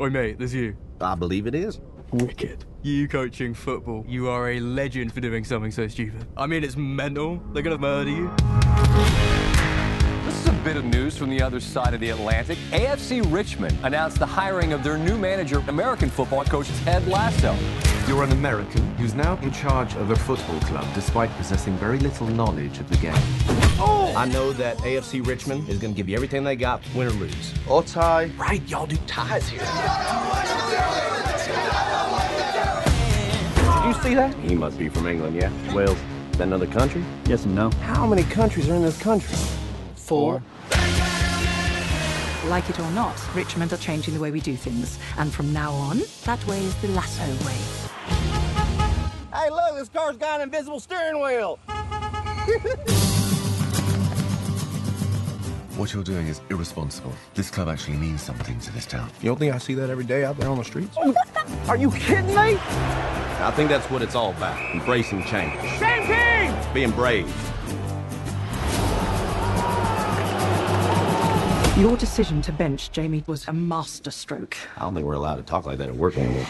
Oi, mate, there's you. I believe it is. Wicked. You coaching football. You are a legend for doing something so stupid. I mean, it's mental. They're gonna murder you. This is a bit of news from the other side of the Atlantic. AFC Richmond announced the hiring of their new manager, American football coach Ted Lasso. You're an American who's now in charge of a football club despite possessing very little knowledge of the game. Oh! I know that AFC Richmond is going to give you everything they got, win or lose. Or tie. Right, y'all do ties here. Did you see that? He must be from England, yeah? Wales. Is that another country? Yes and no. How many countries are in this country? Four. Like it or not, Richmond are changing the way we do things. And from now on, that way is the Lasso way. Hey, look, this car's got an invisible steering wheel. What you're doing is irresponsible. This club actually means something to this town. You don't think I see that every day out there on the streets? Oh, are you kidding me? I think that's what it's all about. Embracing change. Same team! Being brave. Your decision to bench Jamie was a masterstroke. I don't think we're allowed to talk like that at work anymore.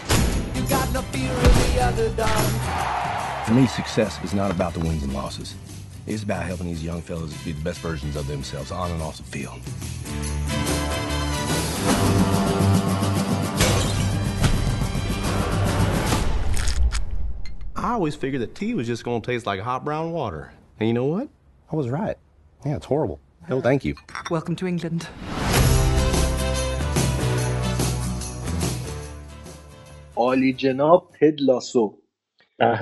For me, success is not about the wins and losses. It's about helping these young fellas be the best versions of themselves on and off the field. I always figured that tea was just going to taste like hot brown water. And you know what? I was right. Yeah, it's horrible. No, thank you. Welcome to England. عالی جناب تد لاسو.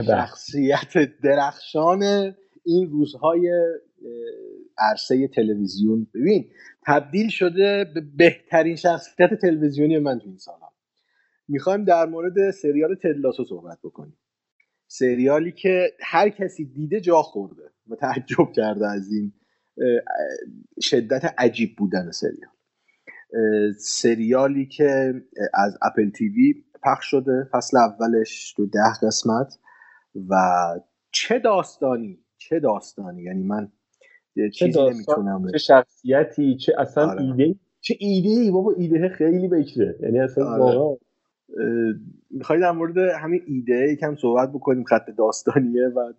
شخصیت درخشان این روزهای عرصه تلویزیون. ببین تبدیل شده به بهترین شخصیت تلویزیونی من تو این سالها. می‌خوایم در مورد سریال تدلاسو صحبت بکنیم. سریالی که هر کسی دیده جا خورده. و تعجب کرده از این شدت عجیب بودن سریال. سریالی که از اپل تیوی پخش شده فصل اولش تو ده قسمت. و چه داستانی چه داستانی؟ یعنی من چه چیزی نمی‌تونم چه شخصیتی چه اصلا آره. ایده چه ایده ای بابا ایده خیلی بکره یعنی اصلا آره. واقعا. می‌خوای در مورد همین ایده یکم صحبت بکنیم؟ خط داستانیه و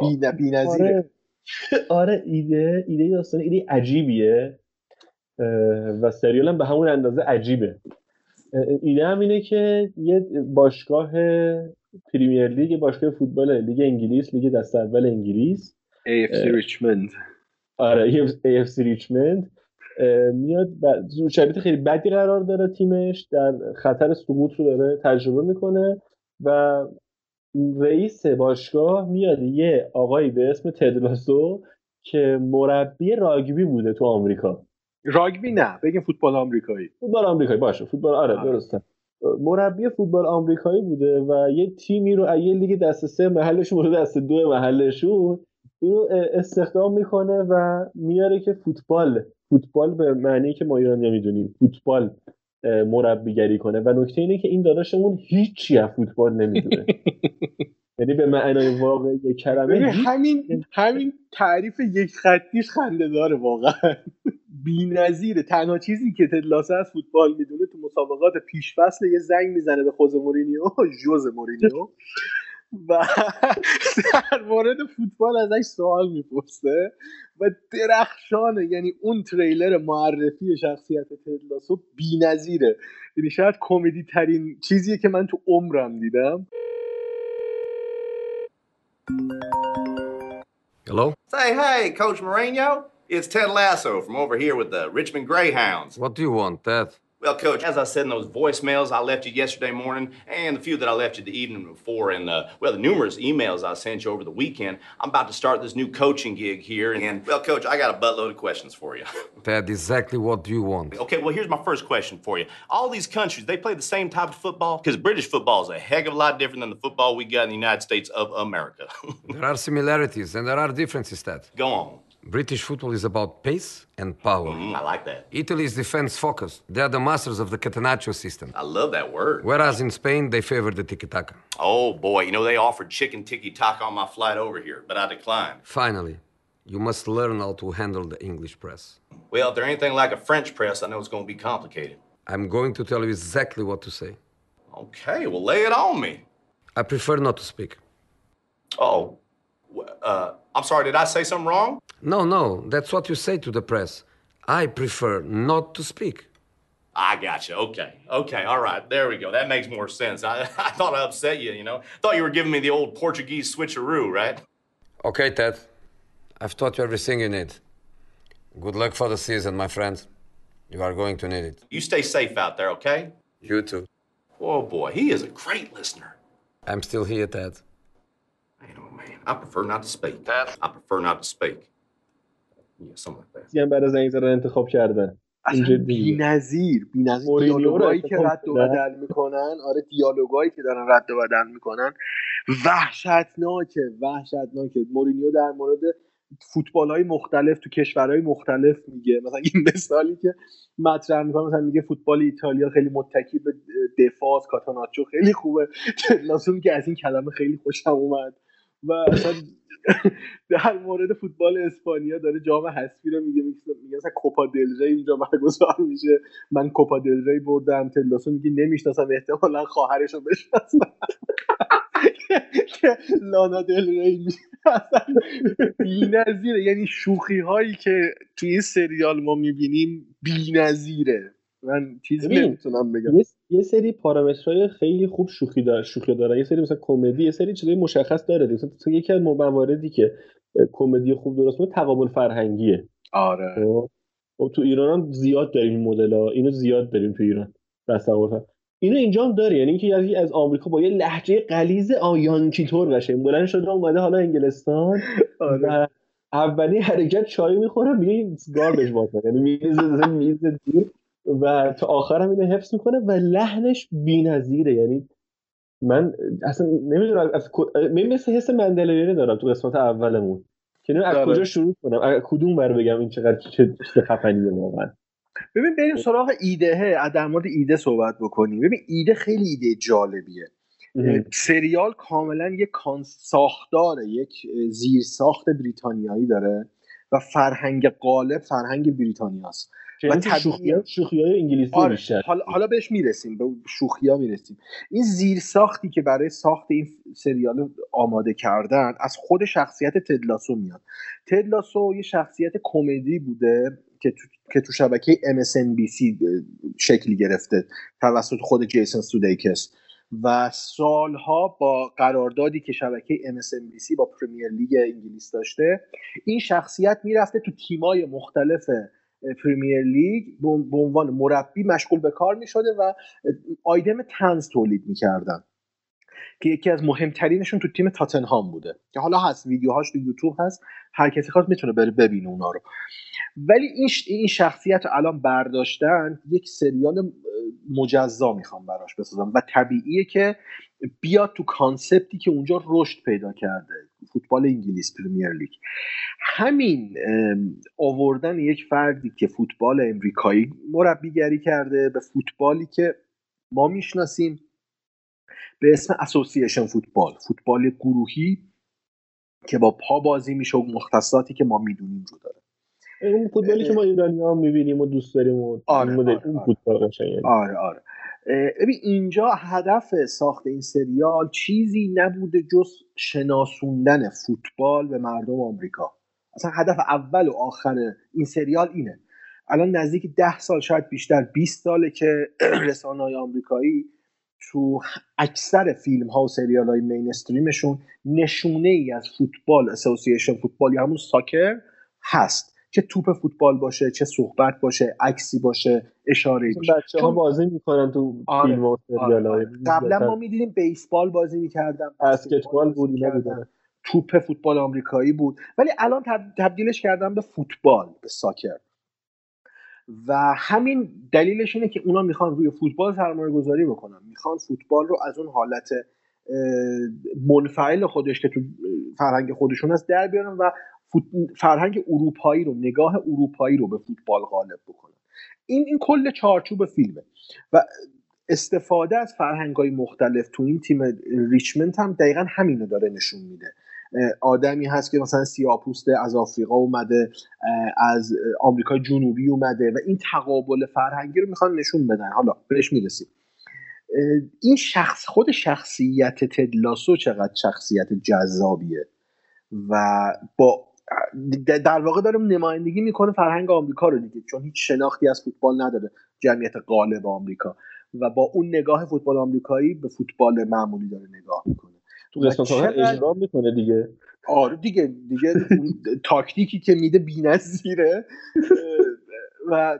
بی بی آره. آره ایده ایده داستان ایده عجیبیه. و سریال هم به همون اندازه عجیبه. ایده هم اینه که یه باشگاه پریمیر لیگ یه باشگاه فوتبال لیگ انگلیس لیگ دست اول انگلیس. AFC. ریچموند آره AFC ریچمند اه، میاد شرایط خیلی بدی قرار داره تیمش در خطر سقوط رو داره تجربه می‌کنه و رئیس باشگاه میاد یه آقایی به اسم تدلاسو که مربی راگبی بوده تو آمریکا. راگبی نه. بگیم فوتبال آمریکایی. فوتبال آمریکایی. باشه. فوتبال آره آره. درسته. مربی فوتبال آمریکایی بوده و یه تیمی رو از یه لیگ دست سه محلشون رو دست دو محلشون اینو استخدام می‌کنه و میاره که فوتبال فوتبال به معنی که ما ایرانی می‌دونیم فوتبال مربیگری کنه. و نکته اینه که این داداشمون هیچی از فوتبال نمی‌دونه. یعنی به معنای واقعی کلمه همین همین تعریف یک خطیش خنده داره واقعا. بی‌نظیره. تنها چیزی که تدلاسه از فوتبال می‌دونه تو مسابقات پیشفصل یه زنگ می‌زنه به خوز مورینیو جوز مورینیو. و در مورد فوتبال ازش سوال می‌پرسه و درخشانه یعنی اون تریلر معرفی شخصیت تدلاسو بی‌نظیره. یعنی شاید کمدی ترین چیزیه که من تو عمرم دیدم. Hello? Say, hey, Coach Mourinho. It's Ted Lasso from over here with the Richmond Greyhounds. What do you want, Ted? Well, Coach, as I said in those voicemails I left you yesterday morning and the few that I left you the evening before, and uh, well, the numerous emails I sent you over the weekend, I'm about to start this new coaching gig here. And, well, Coach, I got a buttload of questions for you. Ted, exactly what do you want? okay, well, here's my first question for you. All these countries, they play the same type of football? Because British football is a heck of a lot different than the football we got in the United States of America. There are similarities and there are differences, That Go on. British football is about pace and power. Mm, I like that. Italy is defense focused. They are the masters of the catenaccio system. I love that word. Whereas in Spain, they favor the tiki-taka. Oh boy, you know they offered chicken tiki taka on my flight over here, but I declined. Finally, you must learn how to handle the English press. Well, if they're anything like a French press, I know it's going to be complicated. I'm going to tell you exactly what to say. Okay, well, lay it on me. I prefer not to speak. Oh, uh, I'm sorry, did I say something wrong? No, no, that's what you say to the press. I prefer not to speak. I got you. Okay. Okay. All right. There we go. That makes more sense. I, I thought I upset you, you know. Thought you were giving me the old Portuguese switcheroo, right? Okay, Ted. I've taught you everything you need. Good luck for the season, my friend. You are going to need it. You stay safe out there, okay? You too. Oh boy, he is a great listener. I'm still here, Ted. I prefer not to speak. I prefer not to speak. Yeah, something like that. برای زنگ زدن انتخاب کردن اصلا بی نظیر بی نظیر دیالوگایی که رد و بدل می‌کنن آره دیالوگایی که دارن رد و بدل می‌کنن وحشتناکه وحشتناکه. مورینیو در مورد فوتبال های مختلف تو کشورهای مختلف میگه. مثلا این مثالی که مطرح می‌کنه مثلا میگه فوتبال ایتالیا خیلی متکی به دفاع کاتاناچو خیلی خوبه. لازم میگه از این کلمه خیلی خوشم اومد. و اصلا در مورد فوتبال اسپانیا داره جام حذفی رو میگه میگه مثلا کوپا دل ری اینجا برگزار میشه. من کوپا دل ری بردم تلاسو میگه نمی‌شناسم احتمالا خواهرش رو بشناسم. که لانا دل ری بی‌نظیره. یعنی شوخی هایی که توی این سریال ما می‌بینیم بی‌نظیره. من چیزی نمی‌تونم بگم. یه سری پارامترهای خیلی خوب شوخی داره شوخی داره. یه سری مثلا کمدی یه سری چیزای مشخص داره مثلا یکی از مواردی که کمدی خوب درست می‌کنه تقابل فرهنگیه آره. خب, خب تو ایران هم زیاد داریم این مدل ها اینو زیاد داریم تو ایران. تصور اینو اینجا هم داره. یعنی اینکه یکی از آمریکا با یه لحجه غلیظ آیانکی طور باشه بلند شده اومده حالا انگلستان. آره. اولی حرکت چای می‌خوره میگه گاربیج واتر یعنی میز میز دور و تا آخر هم اینو حفظ می‌کنه و لحنش بی‌نظیره. یعنی من اصلا نمی‌دونم از مثل حس مندلیری دارم تو قسمت اولمون. که از آره. کجا شروع کنم. از کدوم بر بگم این چقدر چه خفنیه واقعا. ببین بریم سراغ ایده در مورد ایده صحبت بکنیم. ببین ایده خیلی ایده جالبیه. سریال کاملا یک ساختاره. یک زیر ساخت بریتانیایی داره و فرهنگ غالب فرهنگ بریتانیاست. و شوخی شوخی های انگلیسی آره. بیشتر. حالا, حالا بهش می‌رسیم به شوخی ها می‌رسیم. این زیر ساختی که برای ساخت این سریال آماده کردن از خود شخصیت تدلاسو میاد. تدلاسو یه شخصیت کمدی بوده که تو, که تو شبکه MSNBC شکل گرفته توسط خود جیسن سودیکس. و سالها با قراردادی که شبکه MSNBC با پرمیر لیگ انگلیس داشته این شخصیت می‌رفته تو تیمای مختلف پریمیر لیگ به عنوان مربی مشغول به کار می شده و آیتم طنز تولید می‌کردن. که یکی از مهمترینشون تو تیم تاتنهام بوده. که حالا هست ویدیوهاش تو یوتیوب هست. هر کسی خواست می‌تونه بره ببینه اونا رو. ولی این این شخصیت رو الان برداشتن یک سریال مجزا می‌خوام براش بسازم. و طبیعیه که بیاد تو concept ی که اونجا رشد پیدا کرده. فوتبال انگلیس پرمیر لیگ. همین آوردن یک فردی که فوتبال امریکایی مربیگری کرده به فوتبالی که ما می‌شناسیم. به اسم اسوسییشن فوتبال فوتبال گروهی که با پا بازی میشه و مختصاتی که ما می‌دونیم رو داره. اون فوتبالی که ما ایرانی ها می‌بینیم و دوست داریم و آره, آره, آره, فوتبال آره آره. ببین اینجا هدف ساخت این سریال چیزی نبوده جز شناسوندن فوتبال به مردم آمریکا. اصلا هدف اول و آخر این سریال اینه. الان نزدیک ده سال شاید بیشتر 20 ساله که رسانه های آمریکایی تو اکثر فیلم ها و سریال های مینستریمشون نشونه ای از فوتبال اسوسییشن فوتبال یا همون ساکر هست. چه توپ فوتبال باشه چه صحبت باشه عکسی باشه اشاره باشه. بچه ها بازی می‌کنن تو آره، فیلم و سریال آره. قبلا ما می‌دیدیم بیسبال بازی می‌کردن بسکتبال بود توپ فوتبال آمریکایی بود. ولی الان تبدیلش کردن به فوتبال به ساکر. و همین دلیلش اینه که اونا می‌خوان روی فوتبال سرمایه گذاری بکنن. می‌خوان فوتبال رو از اون حالت منفعل خودش که تو فرهنگ خودشون هست در بیارن و فرهنگ اروپایی رو نگاه اروپایی رو به فوتبال غالب بکنن. این این کل چارچوب فیلمه. و استفاده از فرهنگ های مختلف تو این تیم ریچمنت هم دقیقا همینو داره نشون میده. آدمی هست که مثلا سیاپوسته از آفریقا اومده از آمریکا جنوبی اومده و این تقابل فرهنگی رو می‌خوان نشون بدن. حالا بهش می‌رسیم. این شخص خود شخصیت تدلاسو چقدر شخصیت جذابیه؟ و با در واقع داره نمایندگی می‌کنه فرهنگ آمریکا رو دیگه چون هیچ شناختی از فوتبال نداره جمعیت غالب آمریکا. و با اون نگاه فوتبال آمریکایی به فوتبال معمولی داره نگاه می‌کنه. تو قسمت اجرا می‌کنه دیگه. آره دیگه دیگه تاکتیکی که میده بی‌نظیره و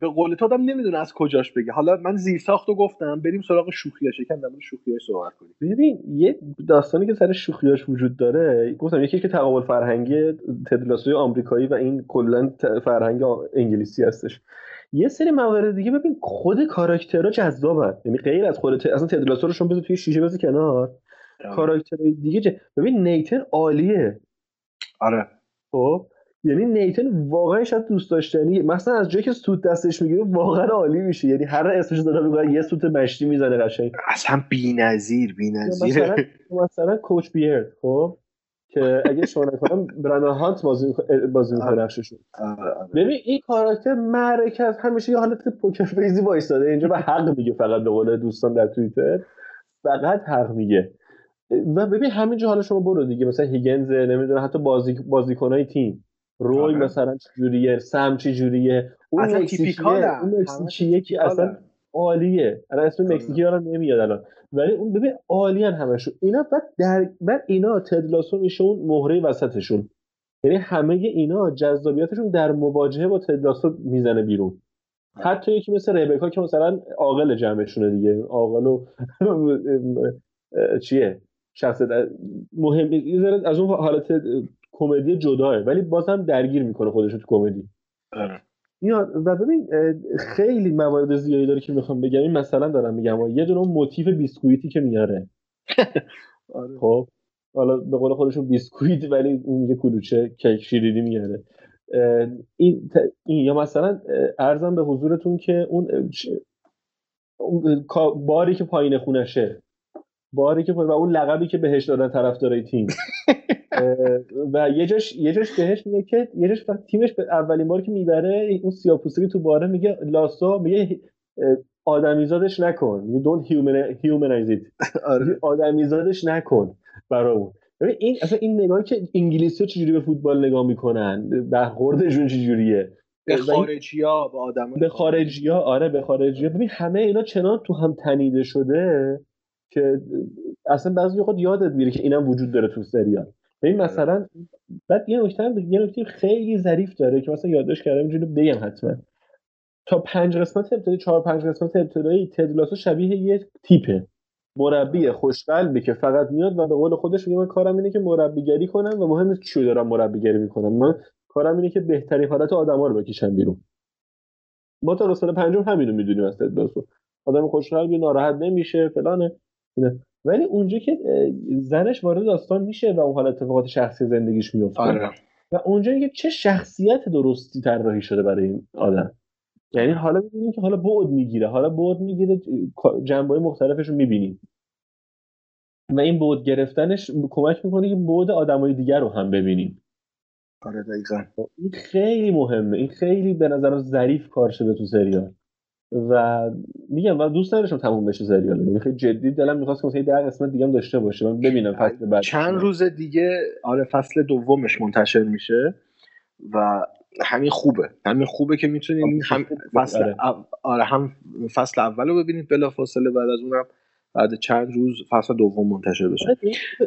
به قول تو آدم نمی‌دونه از کجاش بگه. حالا من زیر ساختو گفتم بریم سراغ شوخیاش. یکم در مورد شوخیاش صحبت کنیم. ببین یه داستانی که سر شوخیاش وجود داره گفتم یکی که تقابل فرهنگی تدلاسوی آمریکایی و این کلا فرهنگ انگلیسی هستش. یه سری موارد دیگه ببین خود کاراکترها جذابن. یعنی غیر از خود اصلا تدلاسو رو شما بذار توی شیشه بذار کنار. کاراکترهای دیگه جه. ببین نیتن عالیه. آره. خب یعنی نیتن واقعا شاید دوست داشتنی مثلا از جایی که سوت دستش می‌گیره واقعا عالی میشه. یعنی هر اسمش داره میگه یه سوت مشتی می‌زنه قشنگ. اصلا بی‌نظیر بی‌نظیر مثلا مثلا کوچ بیرد خب که اگه شما نکنم برندن هانت بازی بازی می‌کنه نقششون ببین این کاراکتر مرکز همیشه یه حالت پوکر فیزی وایساده اینجا به حق میگه فقط به قول دوستان در توییتر. فقط حق میگه. و ببین همینجا حالا شما برو دیگه مثلا هیگنز نمی‌دونه حتی بازی بازیکنای تیم. روی آره. مثلا چجوریه سم چجوریه اون مکسیکیه اون مکسیکیه که اصلا عالیه. الان اسم مکزیکی ها نمیاد الان. ولی اون ببین عالیان همشون. اینا بعد در بعد اینا تدلاسو میشه اون مهره وسطشون. یعنی همه اینا جذابیتشون در مواجهه با تدلاسو می‌زنه بیرون. حتی یکی مثل ربکا که مثلا عاقل جمعشونه دیگه. عاقل و چیه؟ شخصیت مهم از اون حالت کمدی جداه ولی بازم درگیر می‌کنه خودش تو کمدی. آره. میاد و ببین خیلی موارد زیادی داره که می‌خوام بگم. این مثلا دارم میگم. یه دونه موتیف بیسکویتی که میاره. آره. خب؟ حالا به قول خودشون بیسکویت ولی اون میگه کلوچه کیک شیرینی میاره. این, این یا مثلا ارزم به حضورتون که اون باری که پایین خونشه. باری که و اون لقبی که بهش دادن طرفدارای تیم. و یه جاش یه جاش بهش میگه که یه جاش تیمش به اولین بار که می‌بره اون سیاپوستی تو باره میگه لاسو میگه آدمیزادش نکن. میگه don't humanize it. آره. آدمیزادش نکن برای اون. این اصلا این نگاهی که انگلیسی ها چجوری به فوتبال نگاه می‌کنن برخوردشون چجوریه؟ به خارجی ها به آدم به خارجی ها آره به خارجی ها ببین همه اینا چنان تو هم تنیده شده که اصلا بعضی وقت یادت میره که اینم وجود داره تو سریال. ببین مثلا بعد یه نکته یه نکته خیلی ظریف داره که مثلا یادداشت کردم اینجوری بگم حتما. تا پنج قسمت ابتدایی چهار پنج قسمت ابتدایی تدلاسو شبیه یه تیپه. مربی خوشقلبی که فقط میاد و به قول خودش میگه من کارم اینه که مربیگری کنم و مهم نیست کیو دارم مربیگری می‌کنم. من کارم اینه که بهترین حالت آدما رو بکشم بیرون. ما تا قسمت پنجم همینو می‌دونیم از تدلاسو آدم خوشقلبی ناراحت نمیشه فلانه. اینه. ولی اونجا که زنش وارد داستان میشه و اون حال اتفاقات شخصی زندگیش میفته. آره. و اونجا که چه شخصیت درستی طراحی شده برای این آدم. یعنی حالا می‌بینیم که حالا بعد می‌گیره. حالا بعد می‌گیره جنبه مختلفش رو می‌بینیم. و این بعد گرفتنش کمک می‌کنه که بعد آدمای دیگر رو هم ببینیم. آره دقیقا. این خیلی مهمه. این خیلی به نظرم ظریف کار شده تو سریال. و میگم و دوست نداشتم تموم بشه سریال. یعنی خیلی جدی دلم می‌خواست که مثلا ده قسمت دیگه هم داشته باشه. من ببینم فصل بعد چند روز دیگه آره فصل دومش منتشر میشه و همین خوبه. همین خوبه که می‌تونید هم فصل آره. آره هم فصل اول رو ببینید بلافاصله بعد از اونم بعد چند روز فصل دوم منتشر بشه. آره،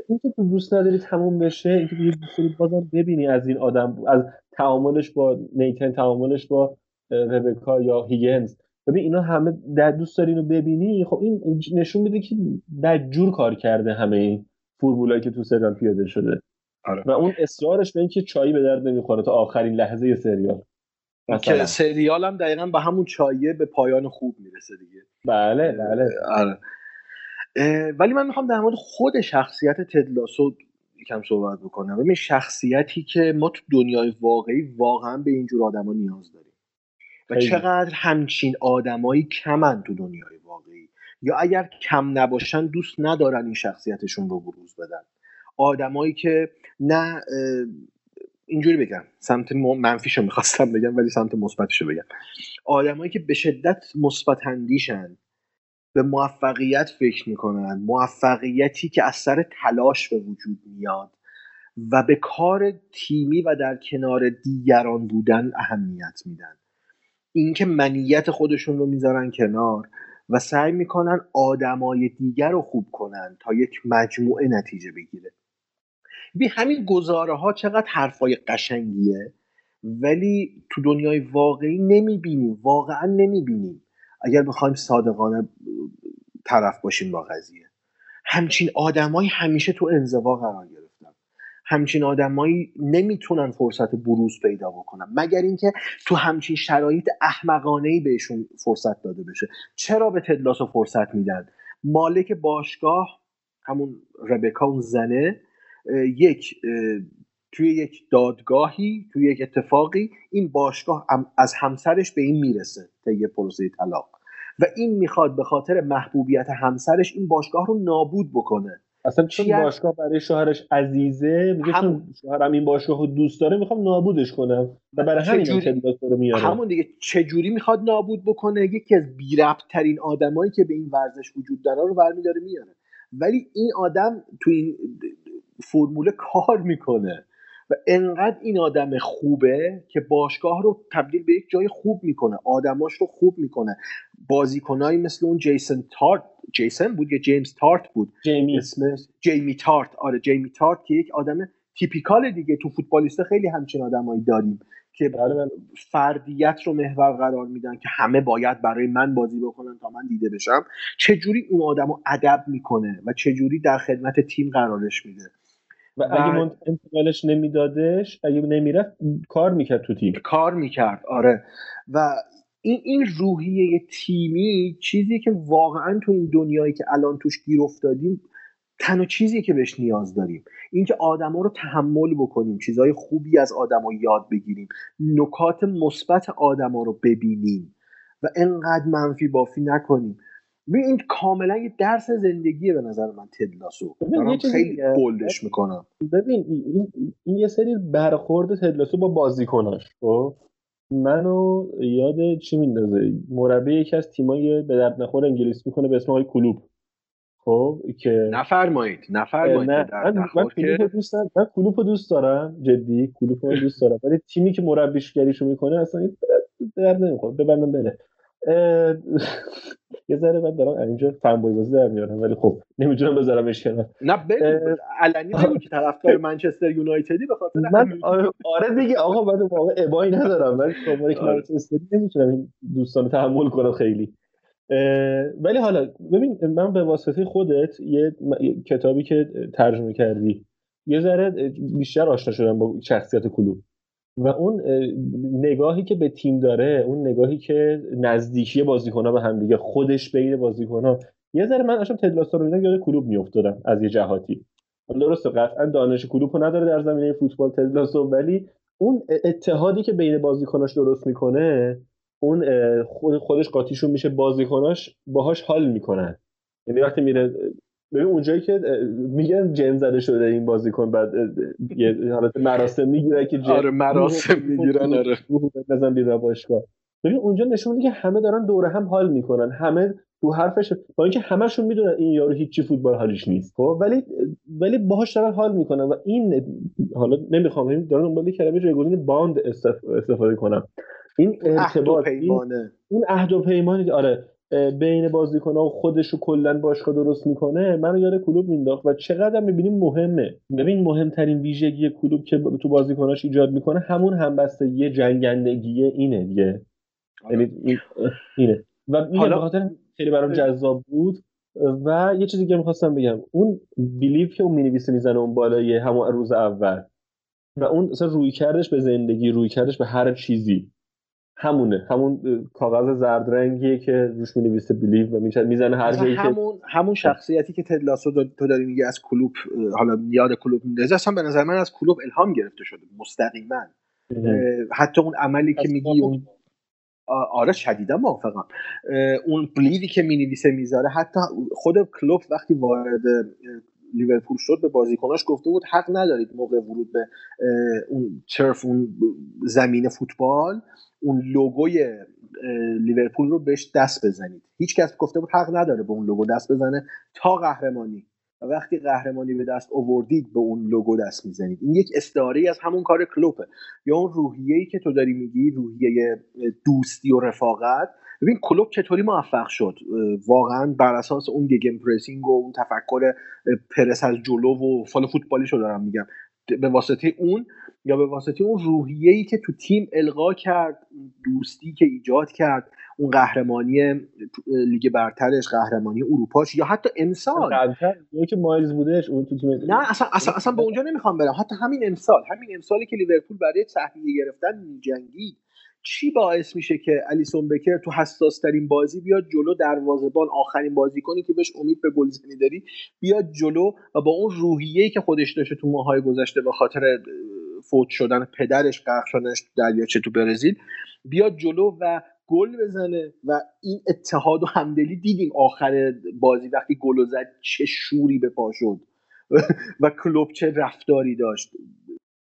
این که تو دوست نداری تموم بشه اینکه دوست بازم ببینی از این آدم از تعاملش با نیتن تعاملش با ربکا یا هیگنز. ببین اینا همه در دوست داری اینو ببینی؟ خب این نشون میده که بدجور کار کرده همه این فرمولایی که تو سریال پیاده شده. آره. و اون اصرارش به اینکه چایی به درد نمی‌خوره تا آخرین لحظه سریال. که سریال هم دقیقا به همون چایه به پایان خوب می‌رسه دیگه. بله بله. آره. ولی من می‌خوام در مورد خود شخصیت تدلاسو یکم صحبت بکنم. ببین شخصیتی که ما تو دنیای واقعی واقعا به اینجور آدما نیاز داریم. و چقدر همچین آدمایی کمن تو دنیای واقعی؟ یا اگر کم نباشن دوست ندارن این شخصیتشون رو بروز بدن. آدمایی که نه اینجوری بگم سمت منفیشو می‌خواستم بگم ولی سمت مثبتشو بگم. آدمایی که به شدت مثبت اندیشن به موفقیت فکر می‌کنن موفقیتی که از سر تلاش به وجود میاد و به کار تیمی و در کنار دیگران بودن اهمیت میدن. اینکه منیت خودشون رو می‌ذارن کنار و سعی می‌کنن آدمای دیگر رو خوب کنن تا یک مجموعه نتیجه بگیره. بی همین گزاره ها چقدر حرفای قشنگیه ولی تو دنیای واقعی نمی‌بینیم واقعا نمی‌بینیم. اگر بخوایم صادقانه طرف باشیم با قضیه. همچین آدمایی همیشه تو انزوا قرار گرفتن. همچین آدمایی نمی‌تونن فرصت بروز پیدا بکنن. مگر اینکه تو همچین شرایط احمقانه ای بهشون فرصت داده بشه. چرا به تدلاسو فرصت میدن؟ مالک باشگاه همون ربکا اون زنه یک توی یک دادگاهی توی یک اتفاقی این باشگاه از همسرش به این می‌رسه طی پروسه طلاق. و این می‌خواد به خاطر محبوبیت همسرش این باشگاه رو نابود بکنه. اصلا چون باشگاه برای شوهرش عزیزه میگه هم... چون شوهرم این باشگاه رو دوست داره می‌خوام نابودش کنم. و برای همین جوری... رو میاره همون دیگه چه جوری می‌خواد نابود بکنه؟ یکی از بی ترین آدمایی که به این ورزش وجود داره رو برمیداره میاره. ولی این آدم تو این فرموله کار می‌کنه. و انقدر این آدم خوبه که باشگاه رو تبدیل به یک جای خوب می‌کنه آدماش رو خوب می‌کنه. بازیکنایی مثل اون جیسن تارت جیسن بود یا جیمز تارت بود؟ جیمی. جیمی تارت. آره جیمی تارت که یک آدم تیپیکال دیگه تو فوتبالیسته خیلی همچین آدمایی داریم که بله، بله. فردیت رو محور قرار میدن که همه باید برای من بازی بکنن تا من دیده بشم. چجوری اون آدم رو ادب می‌کنه و چجوری در خدمت تیم قرارش میده و اگه انتقالش نمیدادش اگه نمی‌رفت کار می‌کرد تو تیم. کار می‌کرد آره. و این این روحیه تیمی چیزی که واقعا تو این دنیایی که الان توش گیر افتادیم تنها چیزی که بهش نیاز داریم. اینکه آدما رو تحمل بکنیم چیزهای خوبی از آدما یاد بگیریم نکات مثبت آدما رو ببینیم. و انقدر منفی بافی نکنیم. ببین این کاملا یه درس زندگیه به نظر من تدلاسو دارم خیلی بولدش می‌کنم. ببین این, این یه سری برخورد تدلاسو با بازیکناش خب؟ منو یاد چی میندازه؟ مربی یکی از تیمای به درد نخور انگلیس می‌کنه به اسم آقای کلوب. خب که نفرمایید نفرمایید نه. من, من کلوپ دوست دارم. من کلوپ دوست دارم جدی کلوپ رو دوست دارم. ولی تیمی که مربیشگریشو می‌کنه اصلا به درد نمی‌خوره. ببندم بره. یه ذره من دارم اینجا فنبوی بازی در میارم ولی خب نمی‌تونم بذارمش کنار. نه بگو علنی بگو که طرفدار منچستر یونایتدی به خاطر من آره دیگه آقا من واقعا ابایی ندارم ولی شما یک منچستری نمی‌تونم این دوستان تحمل کنم خیلی. ولی حالا ببین من به واسطه خودت یه کتابی که ترجمه کردی یه ذره بیشتر آشنا شدم با شخصیت کلوب. و اون نگاهی که به تیم داره اون نگاهی که نزدیکی بازیکن‌ها به هم دیگه خودش بین بازیکن‌ها. یه ذره من اصلا تدلاسا رو یاد کلوب میافتادم از یه جهاتی. درسته قطعا دانش کلوب نداره در زمینه فوتبال تدلاسو ولی اون اتحادی که بین بازیکناش درست می‌کنه اون خود خودش قاطیشون میشه بازیکناش باهاش حال می‌کنن. یعنی وقتی میره ببین اونجایی که میگن جن زده شده این بازیکن بعد یه حالت مراسم می‌گیره که جن آره مراسم می‌گیرن آره. بزن بیرون باشگاه ببین اونجا نشون میده که همه دارن دور هم حال می‌کنن. همه تو حرفش با اینکه همشون می‌دونن این یارو هیچی فوتبال حالیش نیست خب؟ ولی ولی باهاش دارن حال می‌کنن و این حالا نمی‌خوام دارن دنبال کلمه جایگزین باند استفاده کنم این ارتباط این عهد و پیمانی آره. بین بازیکن‌ها و خودش رو کلا باشگاه درست می‌کنه منو یاد کلوب مینداخت و چقدر می‌بینیم مهمه. ببین مهمترین ویژگی کلوب که تو بازیکناش ایجاد می‌کنه همون همبستگی جنگندگی اینه دیگه. آره. یعنی اینه. و حالا... به خاطر خیلی برام جذاب بود. و یه چیزی که می‌خواستم بگم اون بیلیف که اون می‌نویسه می‌زنه اون بالای همون روز اول و اون اصلا روی کردش به زندگی روی کردش به هر چیزی. همونه. همون کاغذ زرد رنگیه که روش می نویسه بیلیو و می‌زنه هر جایی همون که... همون شخصیتی که تدلاسو تو داری میگه از کلوب حالا یاد کلوب میندازه اصلا به نظر من از کلوب الهام گرفته شده مستقیما. حتی اون عملی که میگی اون آره شدیدا موافقم. اون بلیوی که می نویسه می‌ذاره حتی خود کلوب وقتی وارد لیورپول شد به بازیکناش گفته بود حق ندارید موقع ورود به اون چرف اون زمین فوتبال اون لوگوی لیورپول رو بهش دست بزنید. هیچ کس گفته بود حق نداره به اون لوگو دست بزنه تا قهرمانی. و وقتی قهرمانی به دست آوردید به اون لوگو دست می‌زنید. این یک استعاره از همون کار کلوپه. یا اون روحیه‌ای که تو داری میگی روحیه دوستی و رفاقت ببین کلوب چطوری موفق شد؟ واقعا بر اساس اون gegenpressing و اون تفکر پرس از جلو و حالا فوتبالی رو دارم میگم. به واسطه اون یا به واسطه اون روحیه‌ای که تو تیم القا کرد دوستی که ایجاد کرد اون قهرمانی لیگ برترش قهرمانی اروپاش یا حتی امسال. که مایلز بودش اون تو تیم نه اصلا اصلا, اصلا به اونجا نمی‌خوام برم. حتی همین امسال همین امسالی که لیورپول برای سهمیه گرفتن میجنگید. چی باعث میشه که الیسون بکر تو حساس ترین بازی بیاد جلو دروازه‌بان آخرین بازیکنی که بهش امید به گلزنی داری بیاد جلو و با اون روحیه‌ای که خودش داشته تو ماهای گذشته به خاطر فوت شدن پدرش غرق شدنش دریاچه تو برزیل بیاد جلو و گل بزنه و این اتحاد و همدلی دیدیم آخر بازی وقتی گل زد چه شوری به پا شد و کلوب چه رفتاری داشت.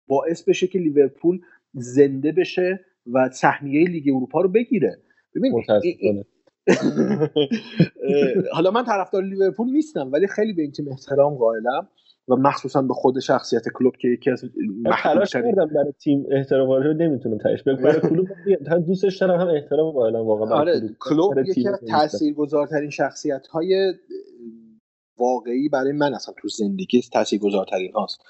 باعث بشه که لیورپول زنده بشه و سهمیه لیگ اروپا رو بگیره. ببین حالا من طرفدار لیورپول نیستم ولی خیلی به این تیم احترام قائلم و مخصوصا به خود شخصیت کلوب که یکی از تلاش کردم برای تیم احترام قائل نمی‌تونم تاش برای کلوب هم دوستش دارم هم احترام قائلم واقعا آره کلوب. یکی از تاثیرگذارترین شخصیت های واقعی برای من اصلا تو زندگی تاثیرگذارترین هاست.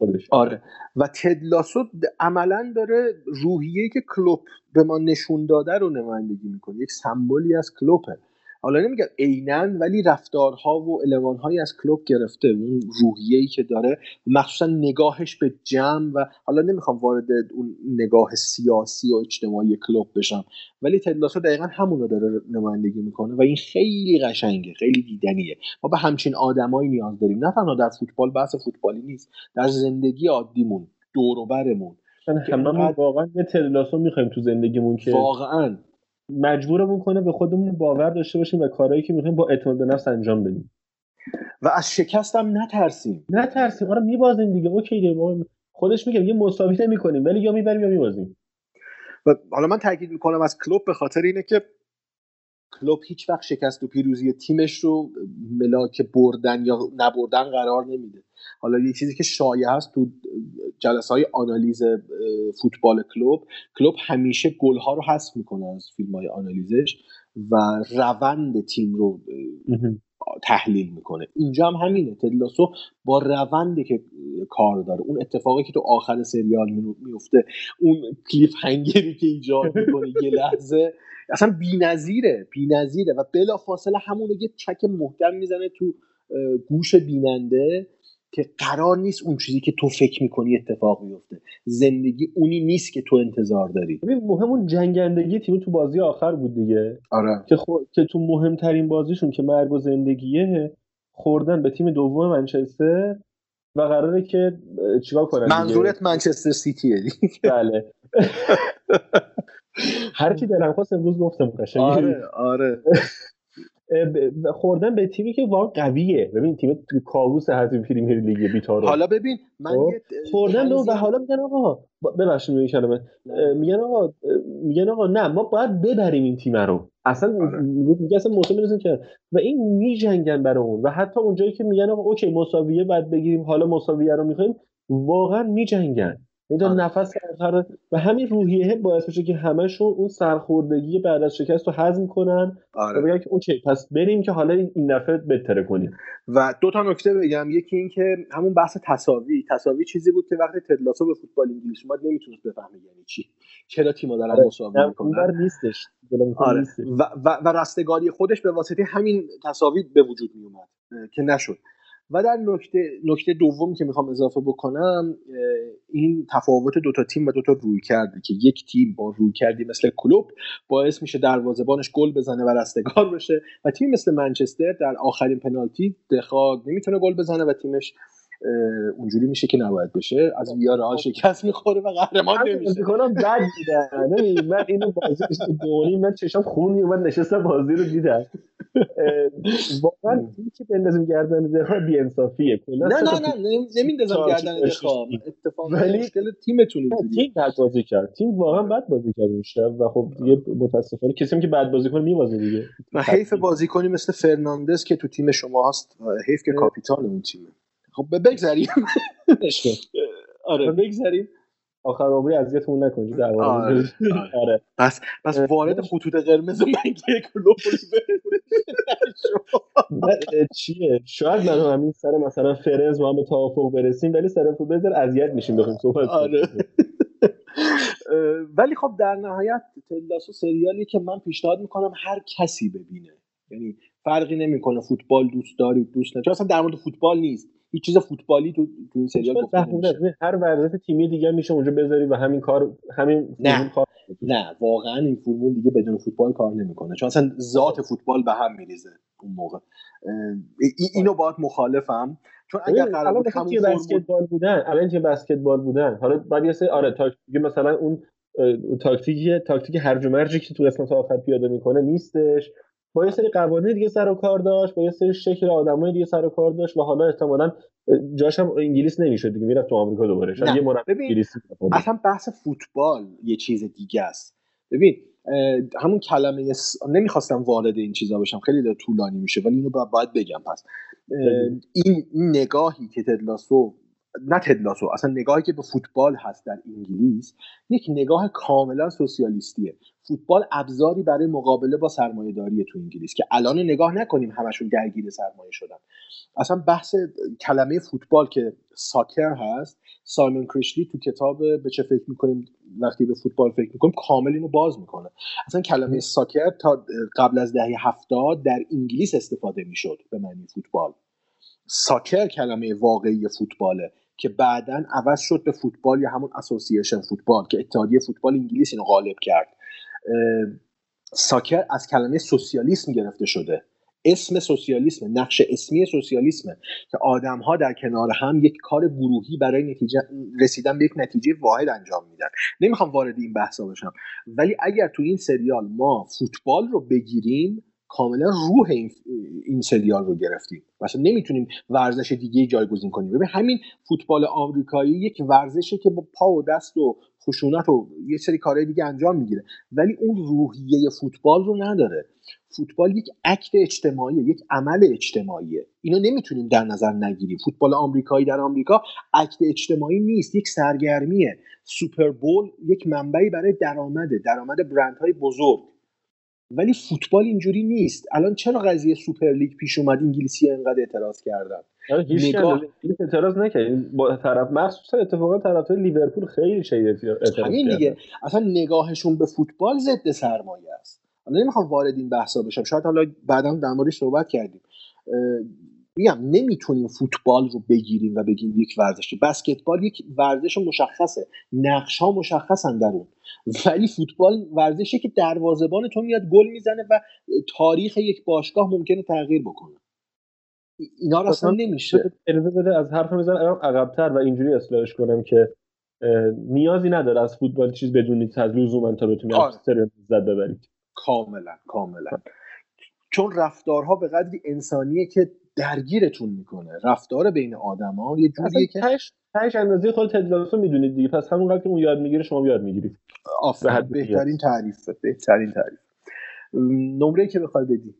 آره آره. و تدلاسو عملا داره روحیه که کلوب به ما نشون داده رو نمایندگی می‌کنه. یک سمبولی از کلوپه. حالا نمیگم عینا ولی رفتارها و المانهایی از کلوب گرفته اون روحیه‌ای که داره مخصوصا نگاهش به جمع و حالا نمی‌خوام وارد اون نگاه سیاسی و اجتماعی کلوب بشم ولی تدلاسو دقیقا همون رو داره نمایندگی می‌کنه و این خیلی قشنگه خیلی دیدنیه. ما به همچین آدمایی نیاز داریم. نه تنها در فوتبال بحث فوتبالی نیست در زندگی عادیمون دور و برمون. واقعا یه تدلاسو می‌خوایم تو زندگیمون که واقعا. مجبورمون کنه به خودمون باور داشته باشیم و کارهایی که می‌خوایم با اعتماد به نفس انجام بدیم. و از شکست هم نترسیم. نترسیم. آره میبازیم دیگه. اوکی دیگه. خودش میگه یه مساوی نمی‌کنیم. ولی یا می‌بریم یا میبازیم. و حالا من تاکید می‌کنم از کلوب به خاطر اینه که کلوب هیچ وقت شکست و پیروزی تیمش رو ملاک بردن یا نبردن قرار نمیده. حالا یه چیزی که شایع هست تو جلسه های آنالیز فوتبال کلوب کلوب همیشه گلها رو حذف می‌کنه از فیلم های آنالیزش و روند تیم رو تحلیل می‌کنه. اینجا هم همینه. تدلاسو با روندی که کار داره اون اتفاقی که تو آخر سریال میفته اون کلیف هنگری که ایجاد می‌کنه یه لحظه اصلا بی‌نظیره بی‌نظیره. و بلا فاصله همون یه چک محکم می‌زنه تو گوش بیننده. که قرار نیست اون چیزی که تو فکر می‌کنی اتفاق میفته زندگی اونی نیست که تو انتظار داری. مهم اون جنگندگی تیم تو بازی آخر بود دیگه. آره. که, که تو مهمترین بازیشون که مرگ و زندگیه خوردن به تیم دوم منچستر و قراره که چیکار کنن منظورت منچستر سیتیه. بله. هر چی دلم خواست امروز گفتم آره آره. خوردن به تیمی که واقعا قویه ببین تیم کابوس هر پریمیر لیگ بیتارو حالا ببین من خب؟ خوردن و حالا میگن آقا ببخشید این کلمه میگن آقا میگن آقا نه ما باید ببریم این تیم رو اصلا آره. میگه اصلا موسم که و این میجنگن برای اون و حتی اونجایی که میگن آقا OK مساوی باید بگیریم حالا مساویه رو می‌خوایم واقعا میجنگن میدون آره. نفس آخر و همین روحیه باعث میشه که همشون اون سرخوردگی بعد از شکست رو هضم کنن آره. و بگن که OK پس بریم که حالا این دفعه بهترش کنیم. و دو تا نکته بگم. یکی این که همون بحث تساوی. تساوی چیزی بود که وقتی تدلاسو به فوتبال انگلیس اومد نمی‌تونست بفهمه یعنی چی. چرا تیم‌ها دارن آره. مساوی می‌کنن؟ نیستش. آره. و, و, و رستگاری خودش به واسطه همین تساوی به وجود می اومد که نشد. و در نکته نکته دومی که می‌خوام اضافه بکنم این تفاوت دوتا تیم و دوتا روی کرده که یک تیم با روی کردی مثل کلوب باعث میشه دروازه‌بانش گل بزنه و رستگار بشه و تیم مثل منچستر در آخرین پنالتی دخواد نمی‌تونه گل بزنه و تیمش اونجوری میشه که نباید بشه. از ویار آن شکست می‌خوره و قهرمان نمیشه. کنم بد من اینو بازی من چشام خون من نشستم بازی رو دیدم. واقعا این که بندازیم گردن دخا بی انصافیه نه نه نه نمیندازم گردن دخا اتفاقا ولی مشکل تیمتون تیم بد بازی کرد. تیم واقعا بد بازی کرد اون شب و خب دیگه متاسفانه کسی که بد بازی کنه میوازه دیگه. و حیف بازی کنی مثل فرناندز که تو تیم شما هست حیف که کاپیتان اون تیمه. خب بگذریم. آره بگذریم. آخر عمری اذیتمون نکنید در آره. آره. پس پس وارد خطوط قرمز من یک چیه؟ شاید من همین سر مثلا فرنز ما هم توافق برسیم ولی سر بذار اذیت میشیم بخویم صحبت آره. ولی خب در نهایت تلاسو سریالی که من پیشنهاد می‌کنم هر کسی ببینه. یعنی فرقی نمی‌کنه فوتبال دوست دارید دوست ندارید. اصلا در مورد فوتبال نیست. هیچ چیز فوتبالی تو تو این سریال گفته هر ورزش تیمی دیگه میشه اونجا بذاری و همین کار همین نه. کار نه واقعا این فرمول دیگه بدون فوتبال کار نمی‌کنه. چون اصلا ذات فوتبال به هم میریزه اون موقع. اینو باید مخالفم. چون اگر قرار بود همون بسکتبال بودن الان که بسکتبال بودن حالا بعد یه سری آره تاکتیک مثلا اون تاکتیکی تاکتیک هرج و مرجی که تو قسمت آخر پیاده می‌کنه نیستش. با یه سری قوانین دیگه سر و کار داشت با یه سری شکل آدمای دیگه سر و کار داشت و حالا احتمالاً جاش هم انگلیس نمی‌شد دیگه می‌رفت تو آمریکا دوباره. شاید یه مربی انگلیسی اصلا بحث فوتبال یه چیز دیگه است. ببین همون کلمه س... نمی‌خواستم وارد این چیزا بشم خیلی طولانی میشه ولی اینو باید بگم پس. این نگاهی که تدلاسو نه تدلاسو اصلا نگاهی که به فوتبال هست در انگلیس یک نگاه کاملا سوسیالیستیه. فوتبال ابزاری برای مقابله با سرمایه داری تو انگلیس که الان نگاه نکنیم همشون درگیر سرمایه شدن. اصلا بحث کلمه فوتبال که ساکر هست سایمون کریشلی تو کتاب به چه فکر می‌کنیم وقتی به فوتبال فکر می‌کنیم کامل اینو باز می‌کنه. اصلا کلمه ساکر تا قبل از دهه هفتاد در انگلیس استفاده می‌شد به معنی فوتبال. ساکر کلمه واقعی فوتباله که بعدا عوض شد به فوتبال یا همون اسوسییشن فوتبال که اتحادیه فوتبال انگلیس اینو غالب کرد. ساکر از کلمه سوسیالیسم گرفته شده. اسم سوسیالیسم نقش اسمی سوسیالیسمه که آدم ها در کنار هم یک کار گروهی برای نتیجه رسیدن به یک نتیجه واحد انجام میدن. نمی‌خوام وارد این بحثا بشم. ولی اگر تو این سریال ما فوتبال رو بگیریم کاملا روح این, این سریال رو گرفتیم. مثلا نمی‌تونیم ورزش دیگه جایگزین کنیم. ببین همین فوتبال آمریکایی یک ورزشه که با پا و دست و خشونت و یه سری کارهای دیگه انجام می‌گیره. ولی اون روحیه فوتبال رو نداره. فوتبال یک عکت اجتماعی یک عمل اجتماعیه. اینو نمی‌تونیم در نظر نگیریم. فوتبال آمریکایی در آمریکا عکت اجتماعی نیست یک سرگرمیه. سوپر بول یک منبعی برای درآمده. درآمد برندهای بزرگ. ولی فوتبال اینجوری نیست. الان چرا قضیه سوپر لیگ پیش اومد انگلیسی انقدر اعتراض کردن؟ آره، نگاه اعتراض نکرد با طرف مخصوصا اتفاقا طرف لیورپول خیلی شدید اعتراض همین دیگه. اصلا نگاهشون به فوتبال ضد سرمایه است. حالا نمی‌خوام وارد این بحثا بشم. شاید حالا بعدا در موردش صحبت کردیم. میگم نمی‌تونیم فوتبال رو بگیریم و بگیم یک ورزش. بسکتبال یک ورزش مشخصه. نقش ها مشخصن در اون. ولی فوتبال ورزشی که دروازه‌بان تو میاد گل می‌زنه و تاریخ یک باشگاه ممکنه تغییر بکنه. اینا رو اصلا نمیشه. اجازه بده از حرف می‌زنم عقبتر و اینجوری اصلاحش کنم که نیازی نداره از فوتبال چیز بدونید. از لزوما تا بتونید آره. زد ببرید. کاملا کاملا. چون رفتارها به قدری انسانیه که درگیرتون می‌کنه. رفتار بین آدما یه جوریه که تش تش اندازه خود تدلاسو می‌دونید دیگه. پس همونقدر که اون یاد می‌گیره شما یاد می‌گیرید. بهترین تعریفه بهترین تعریف. نمره که بخوای بدی؟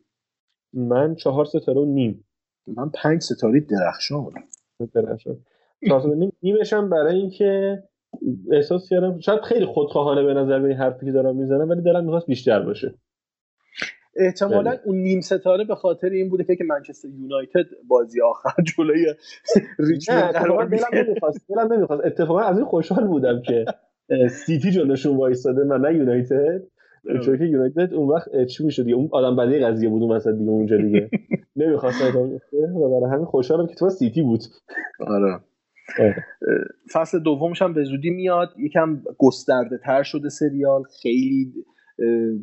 من چهار ستاره و نیم. من پنج ستاره درخشان. درخشان. چهار نیم. نیمشم برای اینکه احساس کردم شاید خیلی خودخواهانه به نظر به این حرفی که دارم می‌زنم ولی دلم می‌خواست بیشتر باشه. احتمالا اون نیم ستاره به خاطر این بوده که منچستر یونایتد بازی آخر جلوی ریچموند قرار نمی‌خواست دلم نمی‌خواست. اتفاقا از این خوشحال بودم که سیتی جلوشون وایساده من نه یونایتد. چون که یونایتد اون وقت چی می‌شد دیگه؟ اون آدم بدی قضیه بود اون مثلا دیگه اونجا دیگه. نمی‌خواست و برای همین خوشحالم که تو سیتی بود. آره. فصل دومش هم به زودی میاد. یکم گسترده تر شده سریال. خیلی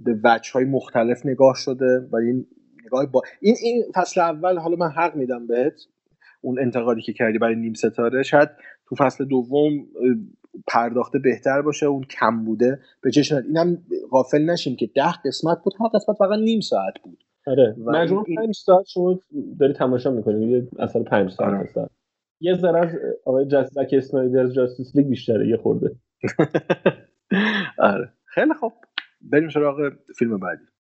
به وجه های مختلف نگاه شده و این نگاه با این این فصل اول حالا من حق میدم بهت اون انتقادی که کردی برای نیم ستاره. شاید تو فصل دوم پرداخته بهتر باشه اون کم بوده. به چشم اینم غافل نشیم که ده قسمت بود. هر قسمت فقط نیم ساعت بود. آره. مجموع این... 5 ساعت شما داری تماشا می‌کنید یه اصلا 5 ساعت آره. ساعت یه ذره از آقای جسدک اسنایدر جاستیس لیگ بیشتره یه خورده. آره. خیلی خوب. بریم سراغ فیلم بعدی.